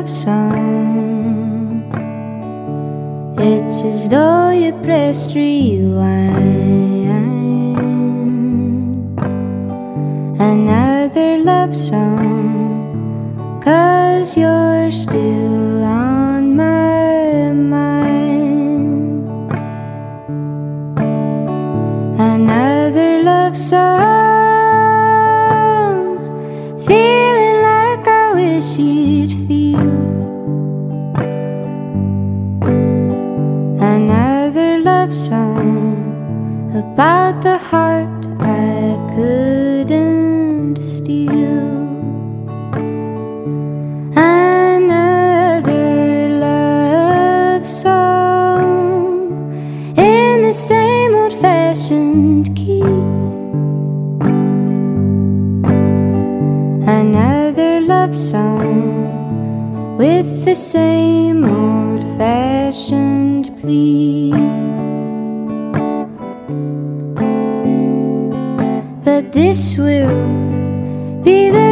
love song. It's as though you pressed rewind. Another love song, cause you're. another love song with the same old fashioned plea. But this will be the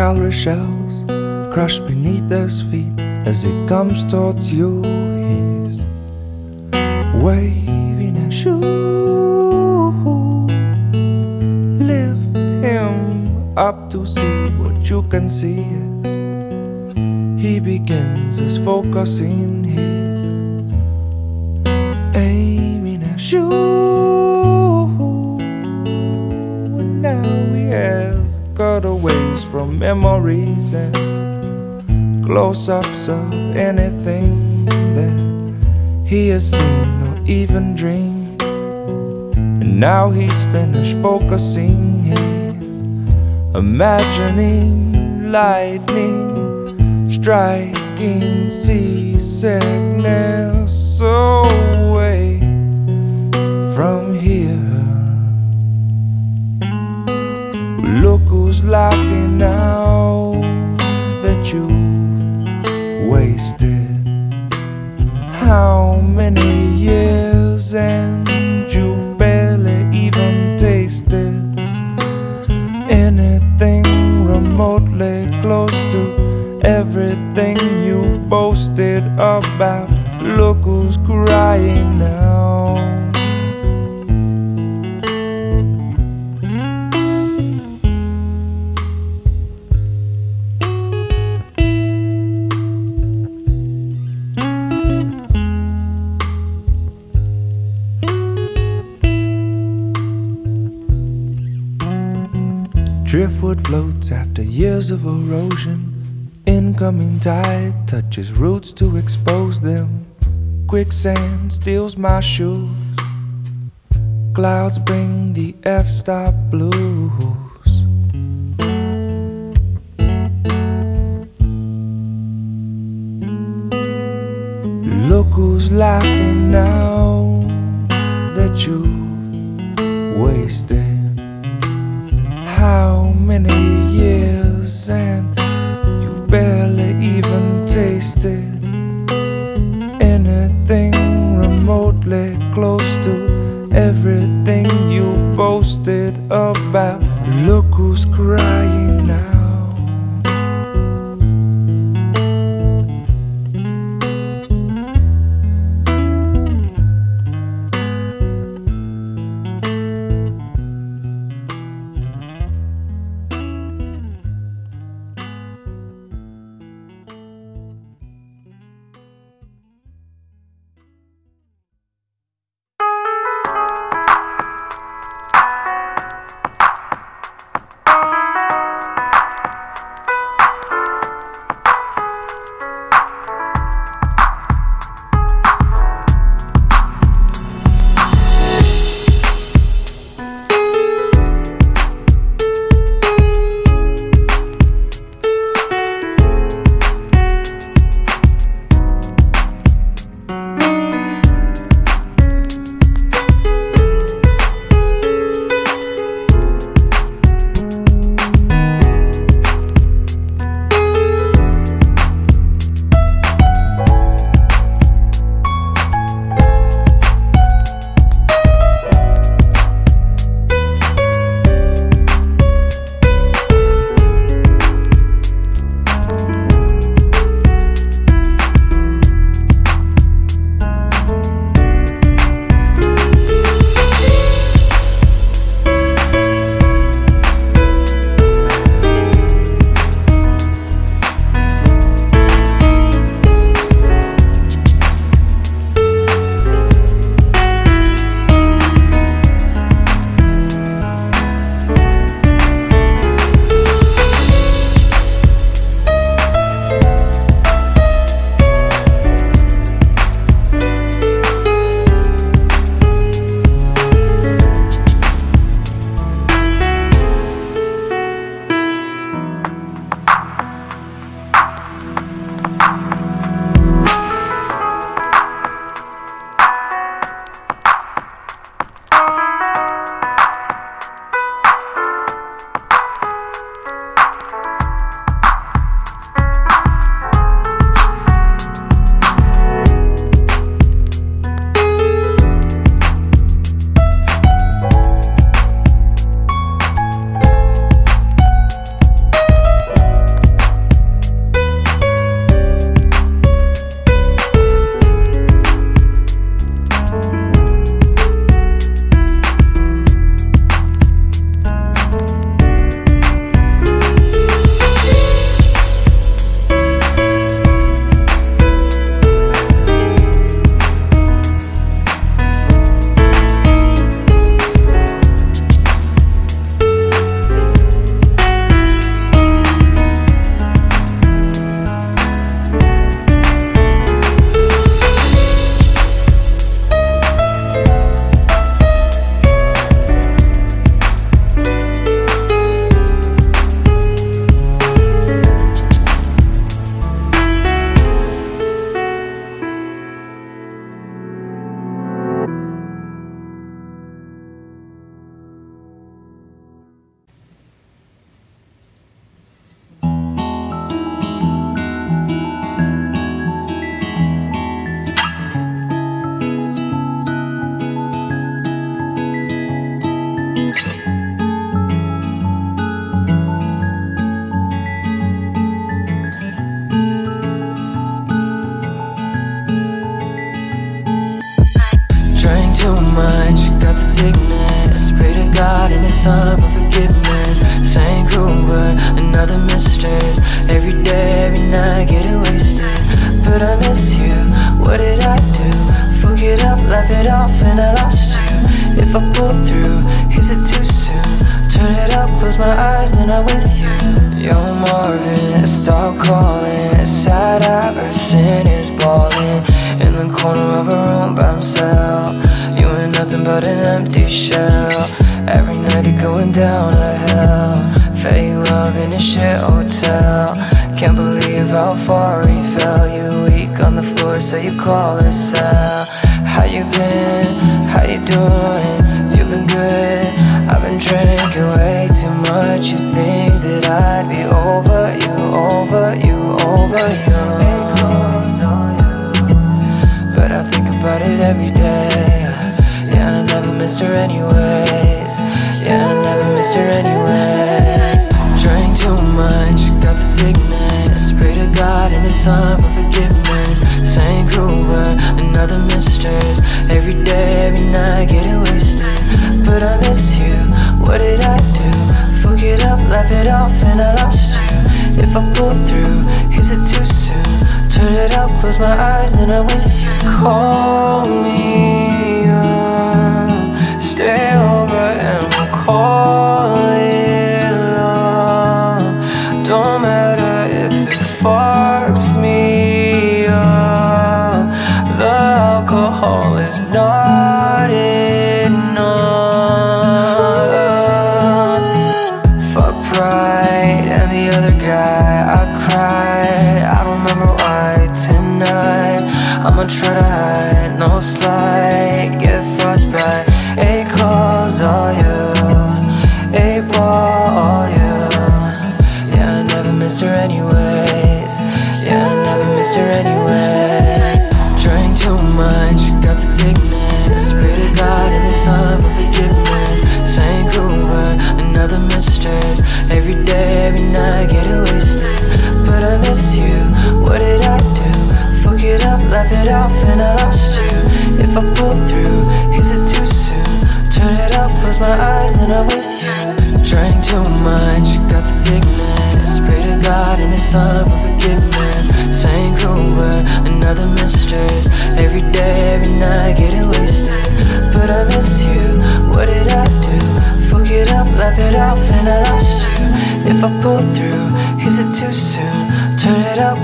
calorie shells crushed beneath his feet as he comes towards you. He's waving at you. Lift him up to see what you can see he begins his focusing here, aiming at you. And now he has from memories and close ups of anything that he has seen or even dreamed. And now he's finished focusing, he's imagining lightning striking seasickness away from here. Look who's laughing many years and of erosion. Incoming tide touches roots to expose them. Quicksand steals my shoes. Clouds bring the F stop blues. Look who's laughing now that you wasted too much, got the sickness. Pray to God and His Son for forgiveness. Same crew, but another mistress. Every day, every night, getting wasted. But I miss you. What did I do? Fuck it up, laugh it off, and I lost you. If I pull through, is it too soon? Turn it up, close my eyes, then I'm with you. Yo, Marvin, stop calling. Sad Iverson is balling in the corner of a room by himself. Nothing but an empty shell. Every night you're going down to hell. Fake love in a shit hotel. Can't believe how far he fell. You weak on the floor, so you call her cell. How you been? How you doing? You've been good? I've been drinking way too much. You think that I'd be over you, over you, over you? But I think about it every day. Yeah, I never missed her anyways. Yeah, I never missed her anyways. Drank too much, got the sickness. Pray to God and His Son for forgiveness. Same crew, another mistress. Every day, every night, getting wasted. But I miss you. What did I do? Fuck it up, laugh it off, and I lost you. If I pull through, is it too soon? Turn it up, close my eyes, then I'm with you. Call me up, stay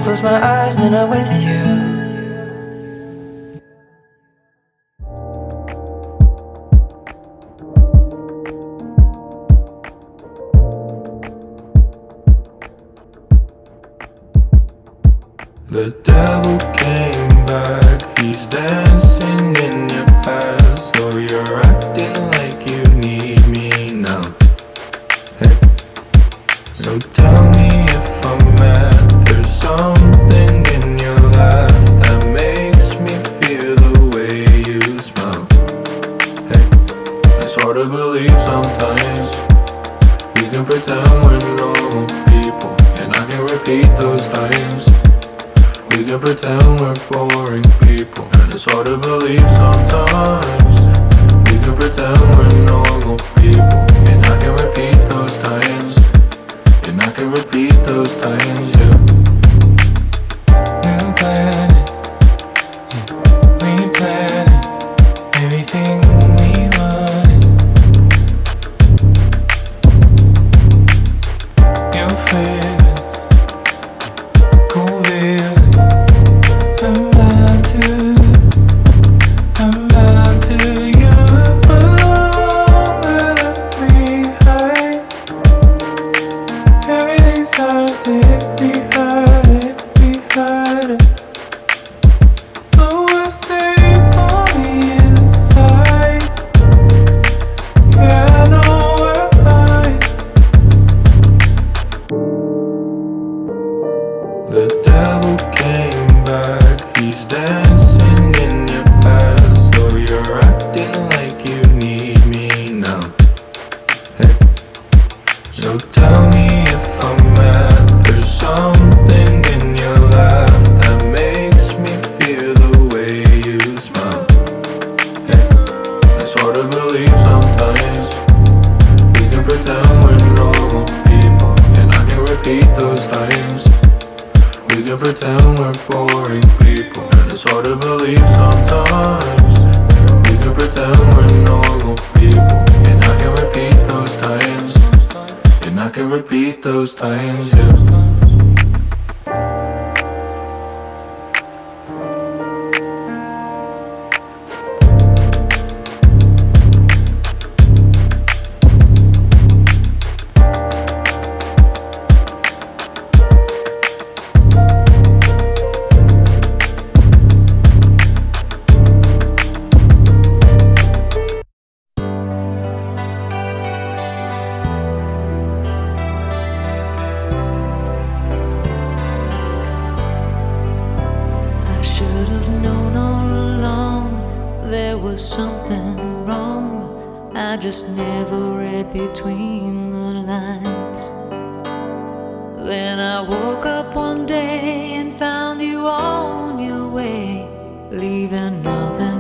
close my eyes, then I'm with you. The devil came back, he's dancing boring people, and it's hard to believe sometimes. We can pretend we're normal people, and I can repeat those times, and I can repeat those times, yeah. all the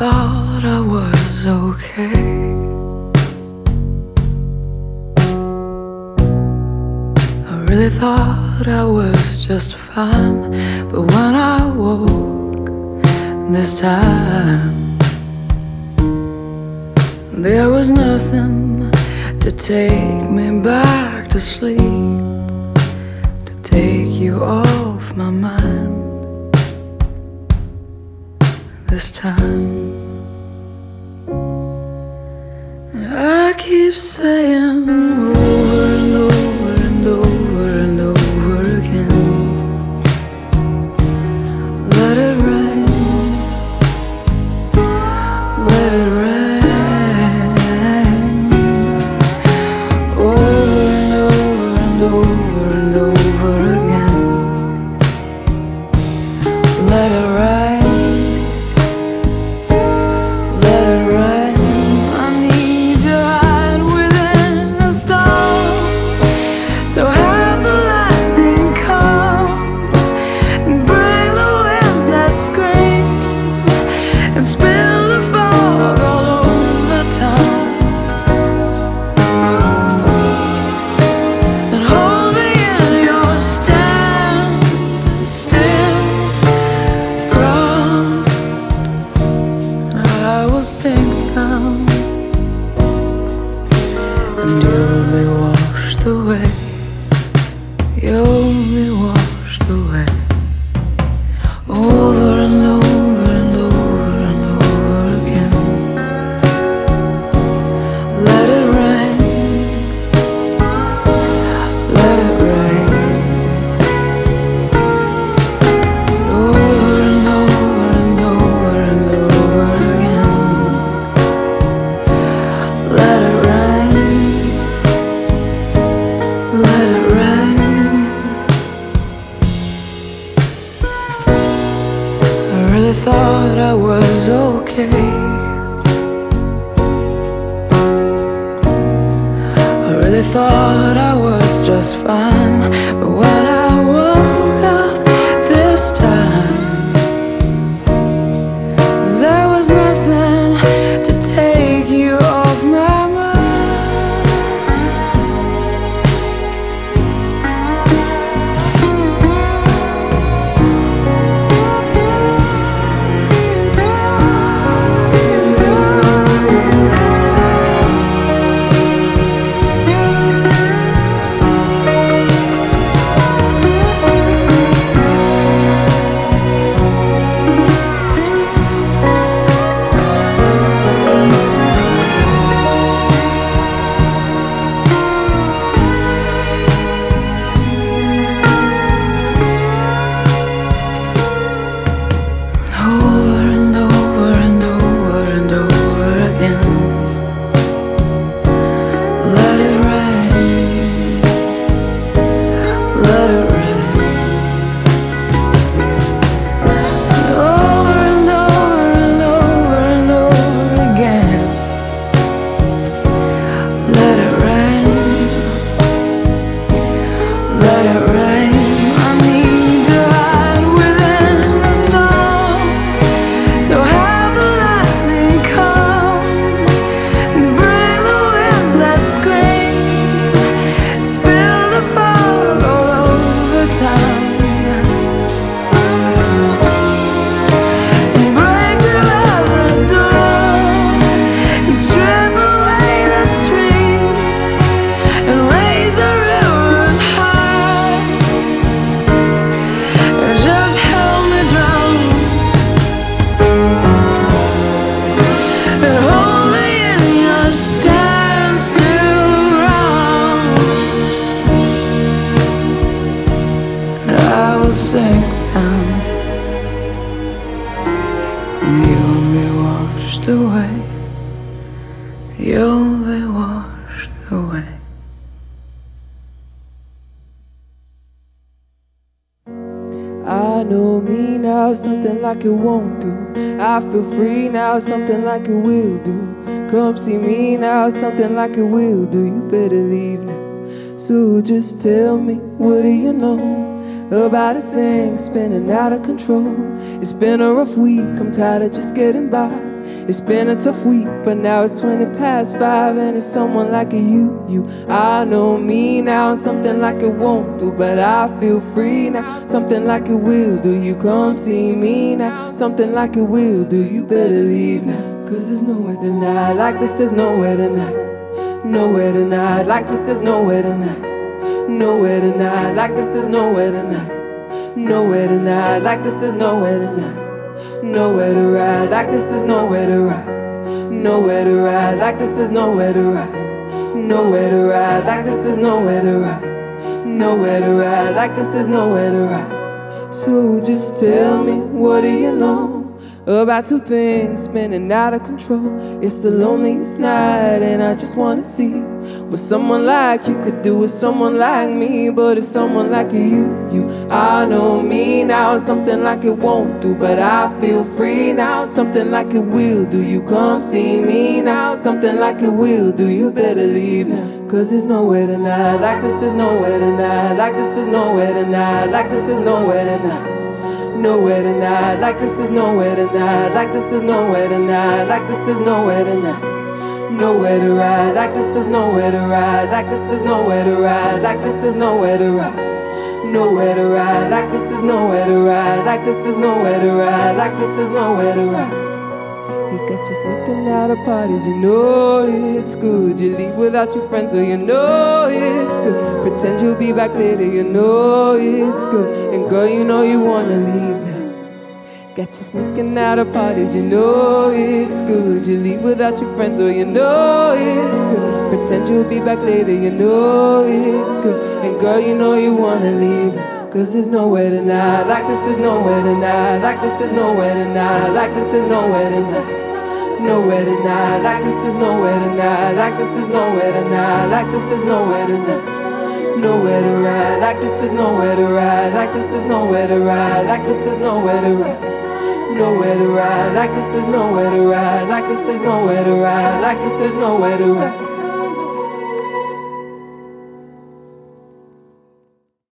thought I was okay. I really thought I was just fine, but when I woke this time, there was nothing to take me back to sleep, to take you off my mind. this time. And I keep saying. Thought I was okay. I really thought I was just fine, like it won't do. I feel free now, something like it will do. Come see me now, something like it will do. You better leave now. So just tell me, what do you know about a thing spinning out of control? It's been a rough week, I'm tired of just getting by. It's been a tough week, but now it's 20 past five, and it's someone like a you, you. I know me now, something like it won't do, but I feel free now, something like it will do. You come see me now, something like it will do. You better leave now, cause there's nowhere tonight, like this is nowhere tonight. Nowhere tonight, like this is nowhere tonight. Nowhere tonight, like this is nowhere tonight. Nowhere tonight, like this is nowhere tonight. Nowhere to ride, like this is nowhere to ride. Nowhere to ride, like this is nowhere to ride. Nowhere to ride, like this is nowhere to ride. Nowhere to ride, like this is nowhere to ride. So just tell me, what do you know? About two things spinning out of control. It's the loneliest night, and I just wanna see what someone like you could do with someone like me. But if someone like you, you, I know me now, something like it won't do. But I feel free now, something like it will do. You come see me now, something like it will do. You better leave now, cause there's nowhere tonight. Like this is nowhere tonight, like this is nowhere tonight, like this is nowhere tonight nowhere tonight. Like this is nowhere tonight. Like this is nowhere tonight. Like this is nowhere tonight. Nowhere to ride. Like this is nowhere to ride. Like this is nowhere to ride. Like this is nowhere to ride. Nowhere to ride. Like this is nowhere to ride. Like this is nowhere to ride. Like this is nowhere to ride. He's got you sneaking out of parties, you know it's good. You leave without your friends, so you know it's good. Pretend you'll be back later, you know it's good. And girl, you know you wanna leave now. Got you sneaking out of parties, you know it's good. You leave without your friends, so you know it's good. Pretend you'll be back later, you know it's good. And girl, you know you wanna leave now. Cause there's nowhere tonight, like this is nowhere tonight, like this is nowhere tonight, like this is nowhere tonight. Nowhere tonight, like this is nowhere tonight, like this is nowhere tonight, like this is nowhere tonight. Nowhere to ride, like this is nowhere to ride, like this is nowhere to ride, like this is nowhere to ride. nowhere to ride. Like this is nowhere to ride. Like this is nowhere to ride. Like this is nowhere to ride.